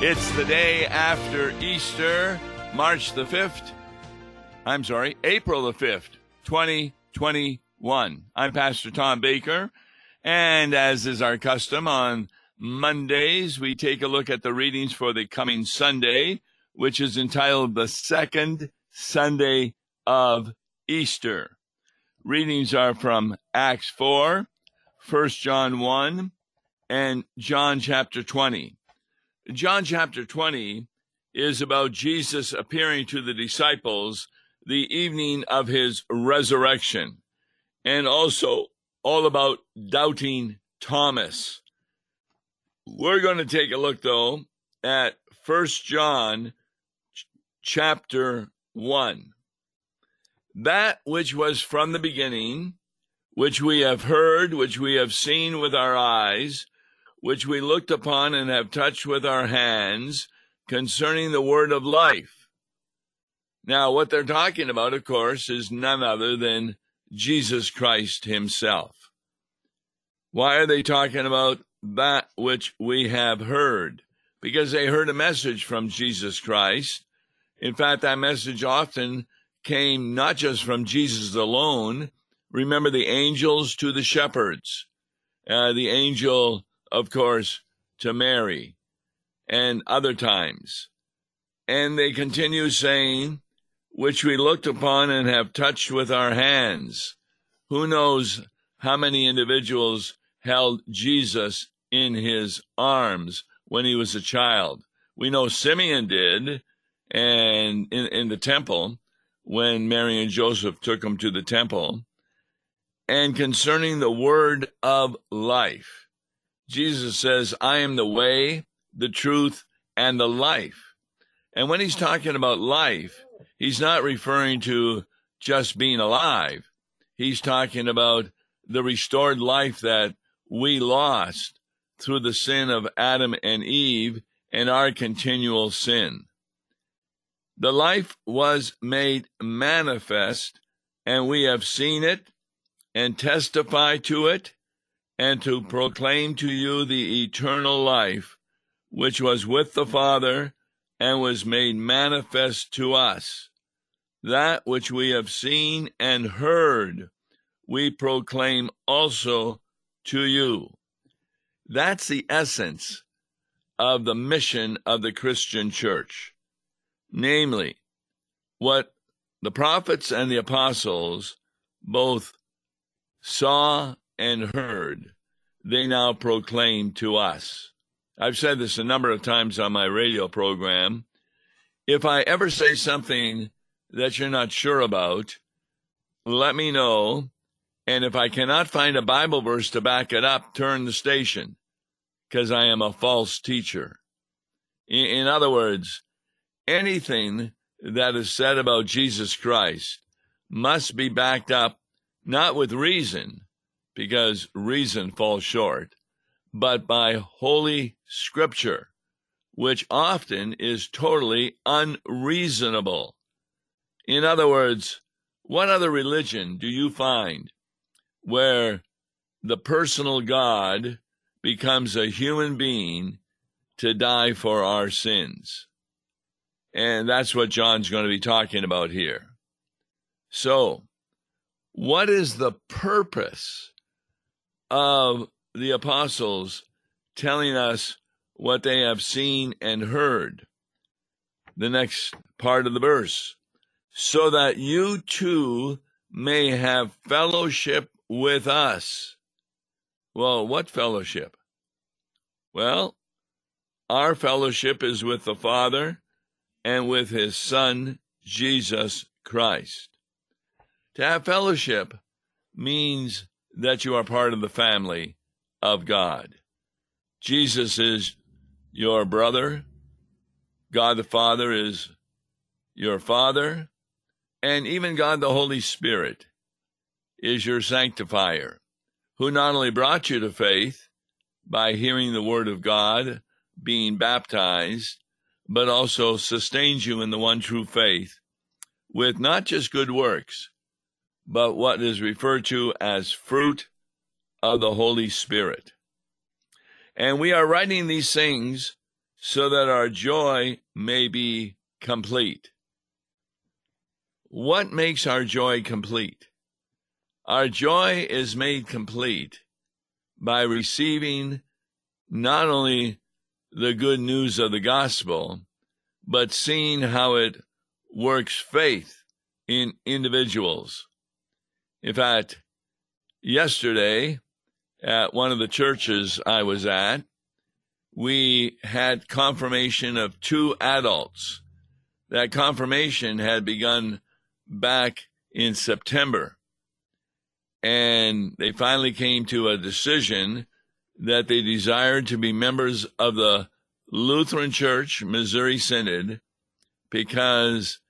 It's the day after Easter, March the 5th. I'm sorry, April the 5th, 2021. I'm Pastor Tom Baker, and as is our custom on Mondays, we take a look at the readings for the coming Sunday, which is entitled The Second Sunday of Easter. Readings are from Acts 4, 1 John 1, and John chapter 20. John chapter 20 is about Jesus appearing to the disciples the evening of his resurrection, and also all about doubting Thomas. We're going to take a look, though, at First John chapter 1. That which was from the beginning, which we have heard, which we have seen with our eyes, which we looked upon and have touched with our hands concerning the word of life. Now, what they're talking about, of course, is none other than Jesus Christ himself. Why are they talking about that which we have heard? Because they heard a message from Jesus Christ. In fact, that message often came not just from Jesus alone. Remember the angels to the shepherds. Uh, the angel of course, to Mary and other times. And they continue saying, which we looked upon and have touched with our hands. Who knows how many individuals held Jesus in his arms when he was a child? We know Simeon did, and in, in the temple, when Mary and Joseph took him to the temple. And concerning the word of life, Jesus says, I am the way, the truth, and the life. And when he's talking about life, he's not referring to just being alive. He's talking about the restored life that we lost through the sin of Adam and Eve and our continual sin. The life was made manifest, and we have seen it and testify to it and to proclaim to you the eternal life which was with the Father and was made manifest to us. That which we have seen and heard, we proclaim also to you. That's the essence of the mission of the Christian church. Namely, what the prophets and the apostles both saw and heard, they now proclaim to us. I've said this a number of times on my radio program. If I ever say something that you're not sure about, let me know. And if I cannot find a Bible verse to back it up, turn the station because I am a false teacher. In, in other words, anything that is said about Jesus Christ must be backed up not with reason, because reason falls short, but by Holy Scripture, which often is totally unreasonable. In other words, what other religion do you find where the personal God becomes a human being to die for our sins? And that's what John's going to be talking about here. So, what is the purpose of the apostles telling us what they have seen and heard. The next part of the verse. So that you too may have fellowship with us. Well, what fellowship? Well, our fellowship is with the Father and with his Son, Jesus Christ. To have fellowship means that you are part of the family of God. Jesus is your brother. God the Father is your Father. And even God the Holy Spirit is your sanctifier, who not only brought you to faith by hearing the Word of God, being baptized, but also sustains you in the one true faith with not just good works, but what is referred to as fruit of the Holy Spirit. And we are writing these things so that our joy may be complete. What makes our joy complete? Our joy is made complete by receiving not only the good news of the gospel, but seeing how it works faith in individuals. In fact, yesterday at one of the churches I was at, we had confirmation of two adults. That confirmation had begun back in September. And they finally came to a decision that they desired to be members of the Lutheran Church Missouri Synod because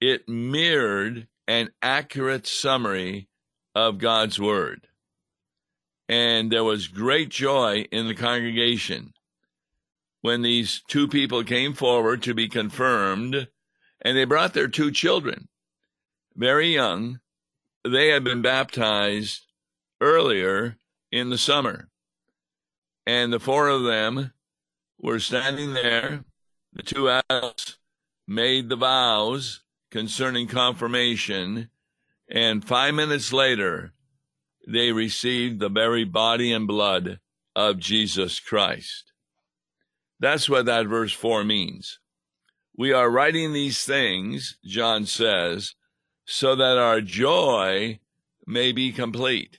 it mirrored an accurate summary of God's Word. And there was great joy in the congregation when these two people came forward to be confirmed, and they brought their two children, very young. They had been baptized earlier in the summer. And the four of them were standing there. The two adults made the vows concerning confirmation, and five minutes later, they received the very body and blood of Jesus Christ. That's what that verse 4 means. We are writing these things, John says, so that our joy may be complete.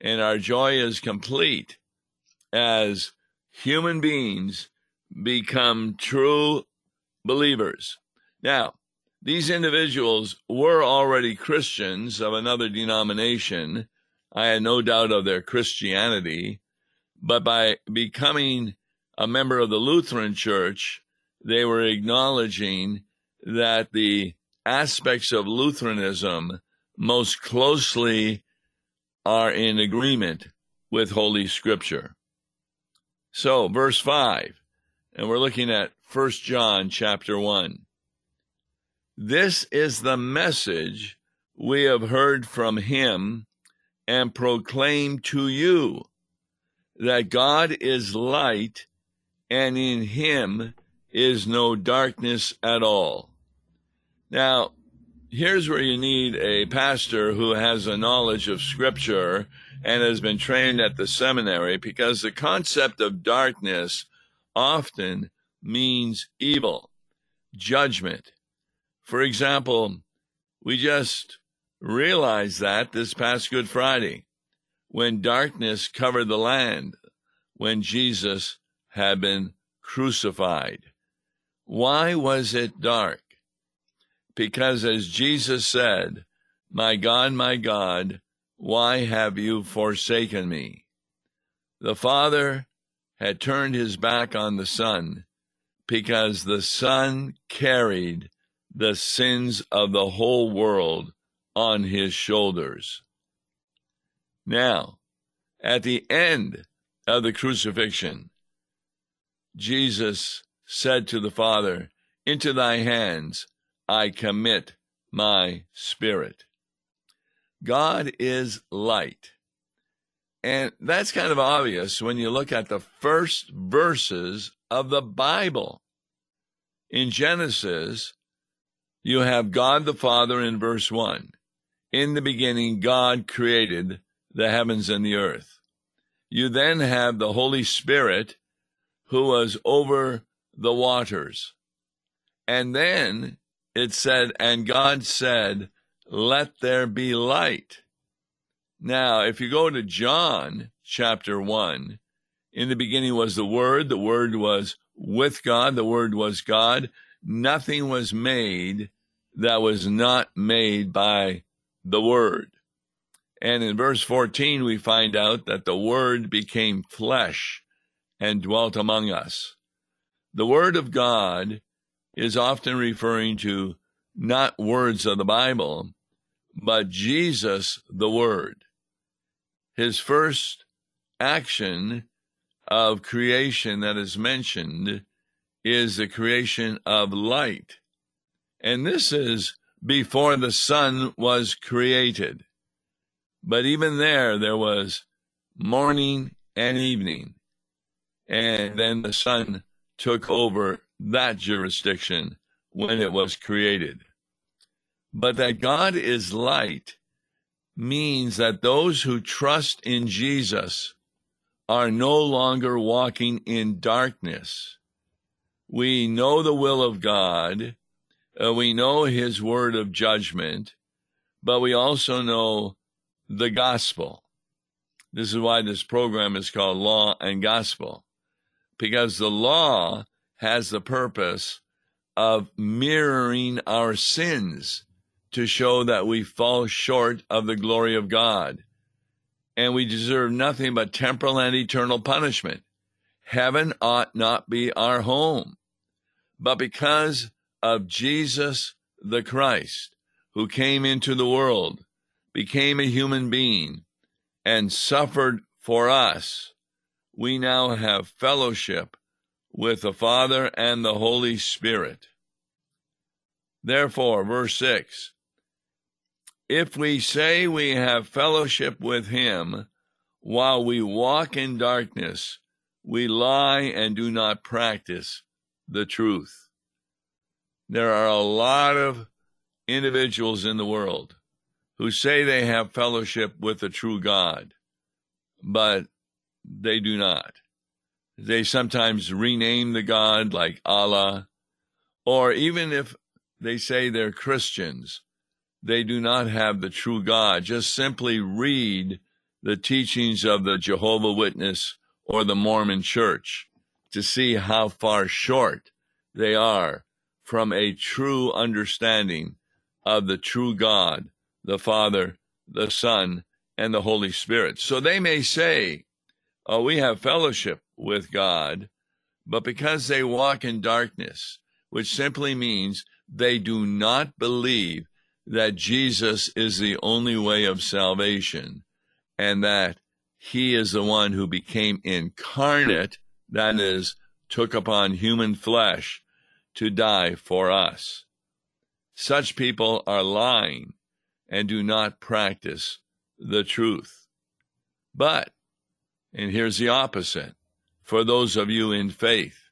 And our joy is complete as human beings become true believers. Now, these individuals were already Christians of another denomination. I had no doubt of their Christianity, but by becoming a member of the Lutheran Church, they were acknowledging that the aspects of Lutheranism most closely are in agreement with Holy Scripture. So, verse 5, and we're looking at 1 John chapter 1. This is the message we have heard from him and proclaim to you that God is light and in him is no darkness at all. Now, here's where you need a pastor who has a knowledge of scripture and has been trained at the seminary because the concept of darkness often means evil, judgment. For example, we just realized that this past Good Friday when darkness covered the land when Jesus had been crucified. Why was it dark? Because as Jesus said, My God, my God, why have you forsaken me? The Father had turned his back on the Son because the Son carried the sins of the whole world on his shoulders. Now, at the end of the crucifixion, Jesus said to the Father, Into thy hands I commit my spirit. God is light. And that's kind of obvious when you look at the first verses of the Bible. In Genesis, you have God the Father in verse 1. In the beginning, God created the heavens and the earth. You then have the Holy Spirit who was over the waters. And then it said, and God said, let there be light. Now, if you go to John chapter 1, in the beginning was the Word, the Word was with God, the Word was God. Nothing was made that was not made by the Word. And in verse 14, we find out that the Word became flesh and dwelt among us. The Word of God is often referring to not words of the Bible, but Jesus, the Word. His first action of creation that is mentioned is the creation of light. And this is before the sun was created. But even there, there was morning and evening. And then the sun took over that jurisdiction when it was created. But that God is light means that those who trust in Jesus are no longer walking in darkness. We know the will of God, uh, we know his word of judgment, but we also know the gospel. This is why this program is called Law and Gospel, because the law has the purpose of mirroring our sins to show that we fall short of the glory of God and we deserve nothing but temporal and eternal punishment. Heaven ought not be our home. But because of Jesus the Christ, who came into the world, became a human being, and suffered for us, we now have fellowship with the Father and the Holy Spirit. Therefore, verse 6 if we say we have fellowship with him while we walk in darkness, we lie and do not practice the truth. There are a lot of individuals in the world who say they have fellowship with the true God, but they do not. They sometimes rename the God like Allah, or even if they say they're Christians, they do not have the true God. Just simply read the teachings of the Jehovah Witness or the Mormon Church to see how far short they are from a true understanding of the true God, the Father, the Son, and the Holy Spirit. So they may say, oh, we have fellowship with God, but because they walk in darkness, which simply means they do not believe that Jesus is the only way of salvation and that he is the one who became incarnate, that is, took upon human flesh to die for us. Such people are lying and do not practice the truth. But, and here's the opposite for those of you in faith.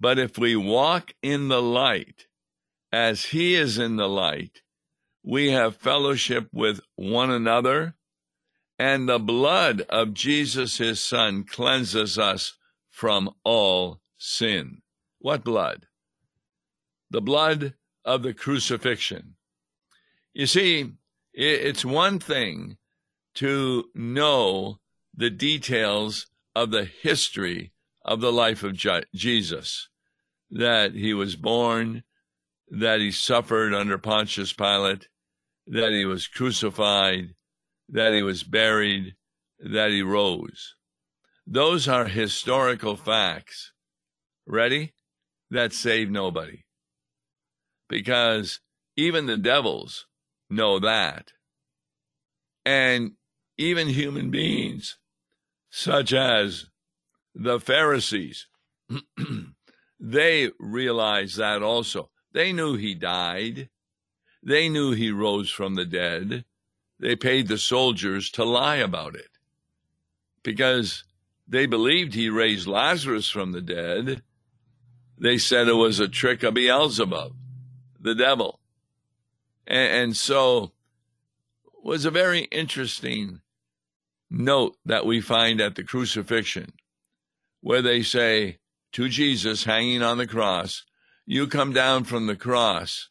But if we walk in the light as he is in the light, we have fellowship with one another, and the blood of Jesus, his son, cleanses us from all sin. What blood? The blood of the crucifixion. You see, it's one thing to know the details of the history of the life of Jesus, that he was born, that he suffered under Pontius Pilate, that he was crucified, that he was buried, that he rose. Those are historical facts. Ready? That save nobody. Because even the devils know that. And even human beings, such as the Pharisees, they realized that also. They knew he died. They knew he rose from the dead. They paid the soldiers to lie about it because they believed he raised Lazarus from the dead. They said it was a trick of Beelzebub, the devil. And, and so was a very interesting note that we find at the crucifixion where they say to Jesus hanging on the cross, you come down from the cross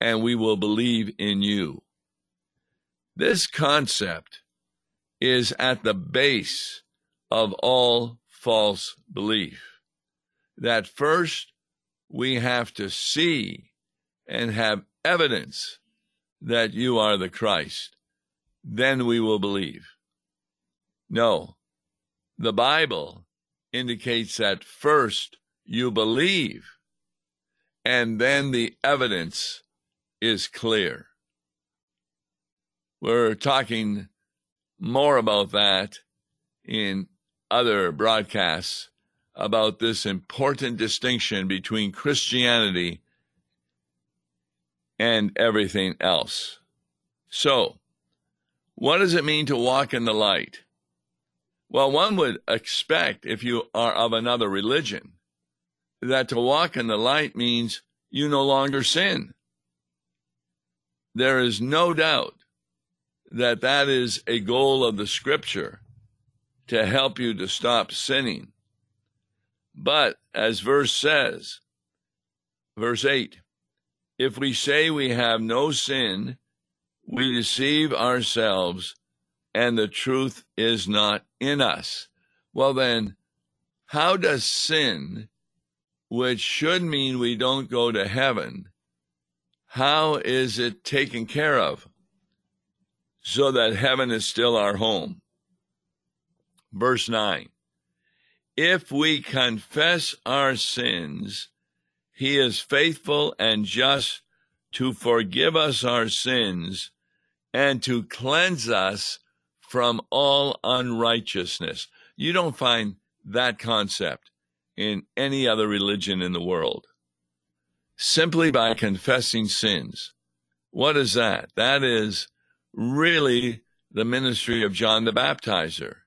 and we will believe in you. This concept is at the base of all false belief. That first we have to see and have evidence that you are the Christ. Then we will believe. No, the Bible indicates that first you believe and then the evidence is clear. We're talking more about that in other broadcasts about this important distinction between Christianity and everything else. So, what does it mean to walk in the light? Well, one would expect if you are of another religion that to walk in the light means you no longer sin. There is no doubt that that is a goal of the scripture to help you to stop sinning. But as verse says, verse 8, if we say we have no sin, we deceive ourselves and the truth is not in us. Well, then, how does sin, which should mean we don't go to heaven, how is it taken care of so that heaven is still our home? Verse 9 If we confess our sins, he is faithful and just to forgive us our sins and to cleanse us from all unrighteousness. You don't find that concept in any other religion in the world. Simply by confessing sins. What is that? That is really the ministry of John the Baptizer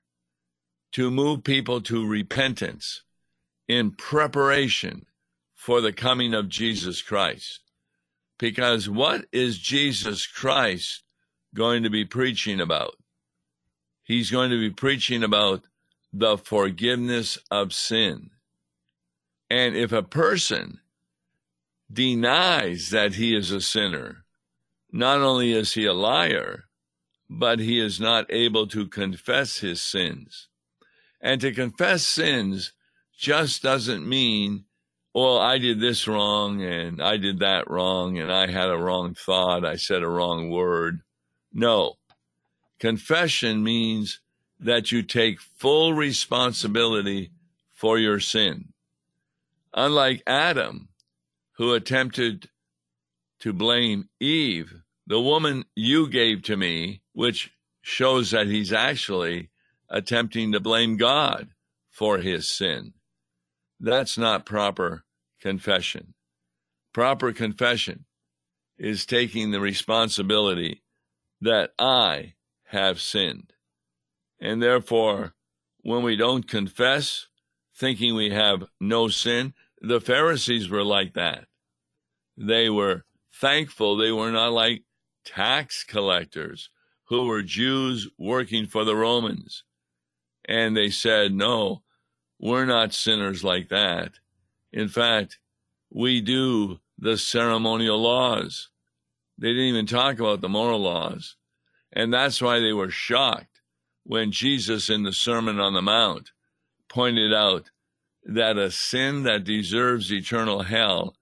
to move people to repentance in preparation for the coming of Jesus Christ. Because what is Jesus Christ going to be preaching about? he's going to be preaching about the forgiveness of sin. And if a person denies that he is a sinner, not only is he a liar, but he is not able to confess his sins. And to confess sins just doesn't mean, well, I did this wrong and I did that wrong and I had a wrong thought, I said a wrong word. No, Confession means that you take full responsibility for your sin. Unlike Adam, who attempted to blame Eve, the woman you gave to me, which shows that he's actually attempting to blame God for his sin. That's not proper confession. Proper confession is taking the responsibility that I have sinned. And therefore, when we don't confess, thinking we have no sin, the Pharisees were like that. They were thankful they were not like tax collectors who were Jews working for the Romans. And they said, No, we're not sinners like that. In fact, we do the ceremonial laws. They didn't even talk about the moral laws. And that's why they were shocked when Jesus in the Sermon on the Mount pointed out that a sin that deserves eternal hell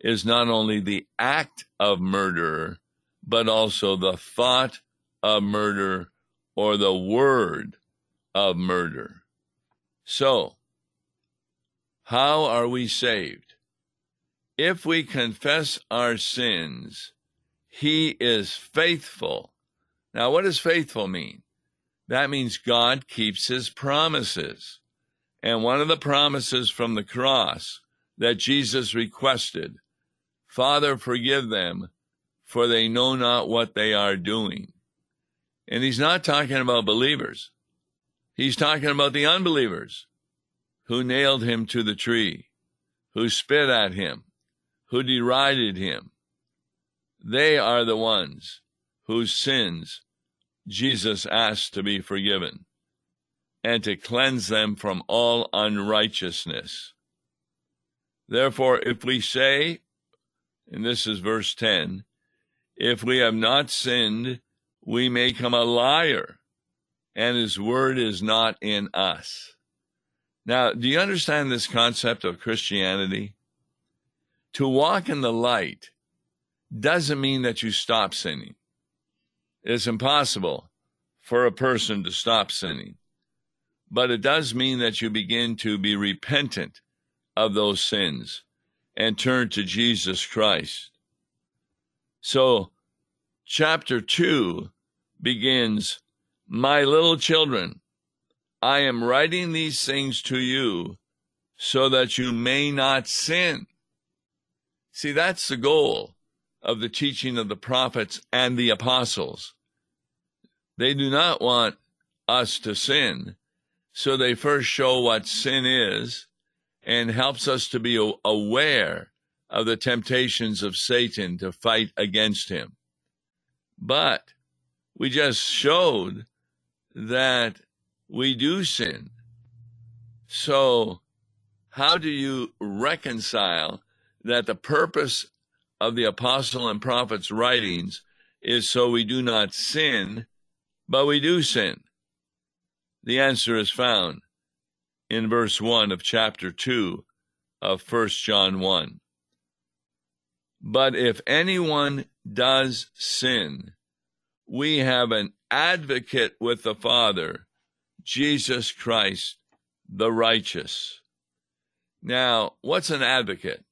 is not only the act of murder, but also the thought of murder or the word of murder. So, how are we saved? If we confess our sins, he is faithful now, what does faithful mean? That means God keeps his promises. And one of the promises from the cross that Jesus requested, Father, forgive them, for they know not what they are doing. And he's not talking about believers. He's talking about the unbelievers who nailed him to the tree, who spit at him, who derided him. They are the ones whose sins Jesus asked to be forgiven and to cleanse them from all unrighteousness. Therefore, if we say, and this is verse 10, if we have not sinned, we may come a liar, and his word is not in us. Now, do you understand this concept of Christianity? To walk in the light doesn't mean that you stop sinning. It's impossible for a person to stop sinning, but it does mean that you begin to be repentant of those sins and turn to Jesus Christ. So, chapter 2 begins My little children, I am writing these things to you so that you may not sin. See, that's the goal of the teaching of the prophets and the apostles. They do not want us to sin, so they first show what sin is, and helps us to be aware of the temptations of Satan to fight against him. But we just showed that we do sin. So, how do you reconcile that the purpose of the apostle and prophet's writings is so we do not sin, but we do sin? The answer is found in verse 1 of chapter 2 of 1 John 1. But if anyone does sin, we have an advocate with the Father, Jesus Christ, the righteous. Now, what's an advocate?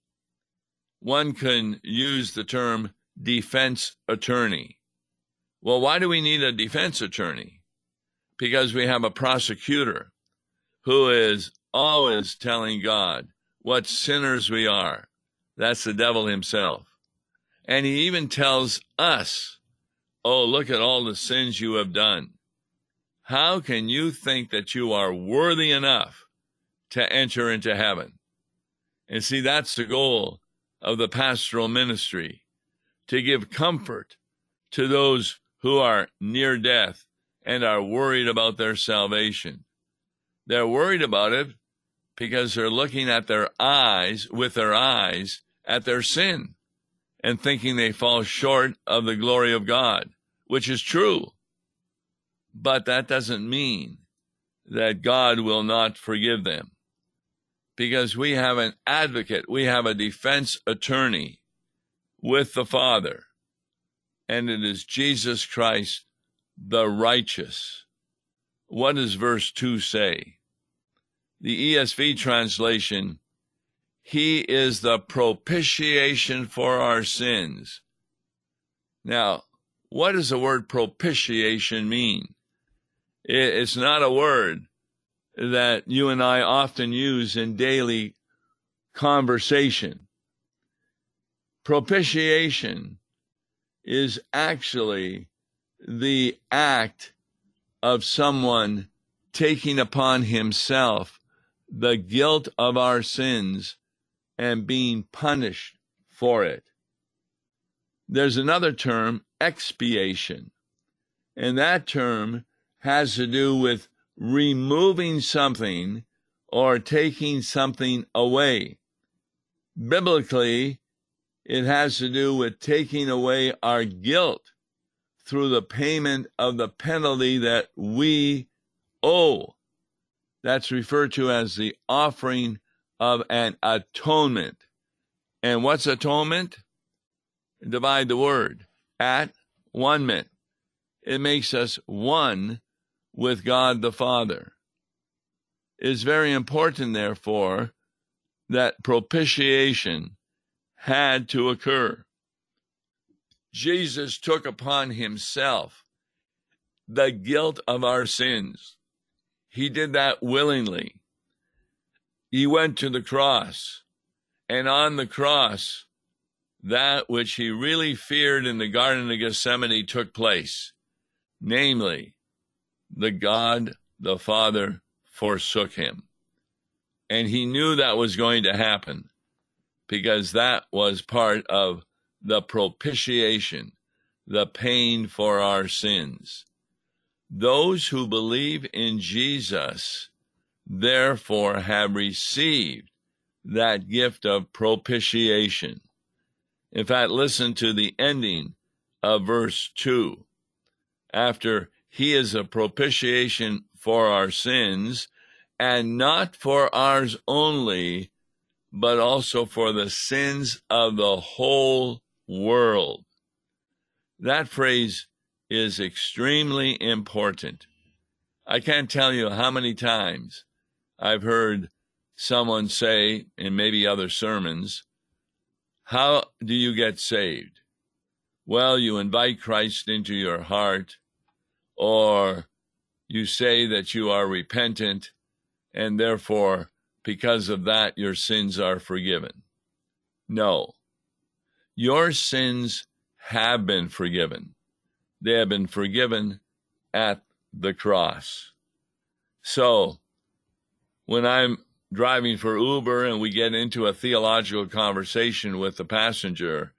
One can use the term defense attorney. Well, why do we need a defense attorney? Because we have a prosecutor who is always telling God what sinners we are. That's the devil himself. And he even tells us, Oh, look at all the sins you have done. How can you think that you are worthy enough to enter into heaven? And see, that's the goal of the pastoral ministry to give comfort to those who are near death and are worried about their salvation. They're worried about it because they're looking at their eyes, with their eyes, at their sin and thinking they fall short of the glory of God, which is true. But that doesn't mean that God will not forgive them because we have an advocate, we have a defense attorney with the Father, and it is Jesus Christ, the righteous. What does verse 2 say? The ESV translation, He is the propitiation for our sins. Now, what does the word propitiation mean? It's not a word that you and I often use in daily conversation. Propitiation is actually the act of someone taking upon himself the guilt of our sins and being punished for it. There's another term, expiation, and that term has to do with removing something or taking something away. Biblically, it has to do with taking away our guilt through the payment of the penalty that we owe. That's referred to as the offering of an atonement. And what's atonement? Divide the word. At one minute. It makes us one with God the Father. It is very important, therefore, that propitiation had to occur. Jesus took upon himself the guilt of our sins. He did that willingly. He went to the cross, and on the cross, that which he really feared in the Garden of Gethsemane took place, namely, the God the Father forsook him. And he knew that was going to happen because that was part of the propitiation, the pain for our sins. Those who believe in Jesus, therefore, have received that gift of propitiation. In fact, listen to the ending of verse 2. After he is a propitiation for our sins, and not for ours only, but also for the sins of the whole world. That phrase is extremely important. I can't tell you how many times I've heard someone say, in maybe other sermons, How do you get saved? Well, you invite Christ into your heart or you say that you are repentant and therefore because of that your sins are forgiven. No. Your sins have been forgiven. They have been forgiven at the cross. So, when I'm driving for Uber and we get into a theological conversation with the passenger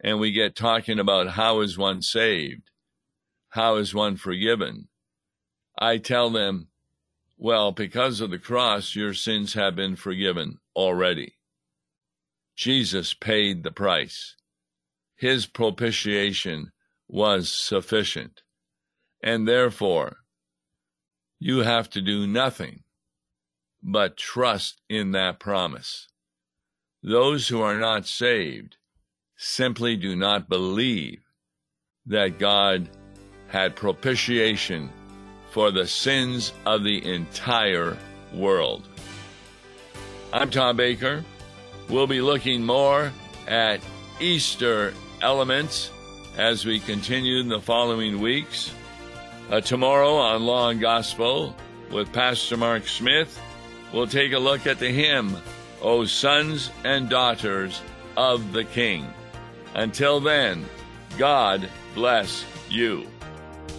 and we get talking about how is one saved? How is one forgiven? I tell them, well, because of the cross, your sins have been forgiven already. Jesus paid the price. His propitiation was sufficient. And therefore, you have to do nothing but trust in that promise. Those who are not saved simply do not believe that God had propitiation for the sins of the entire world. I'm Tom Baker. We'll be looking more at Easter elements as we continue in the following weeks. Uh, tomorrow on Law and Gospel with Pastor Mark Smith, we'll take a look at the hymn, O Sons and Daughters of the King. Until then, God bless you.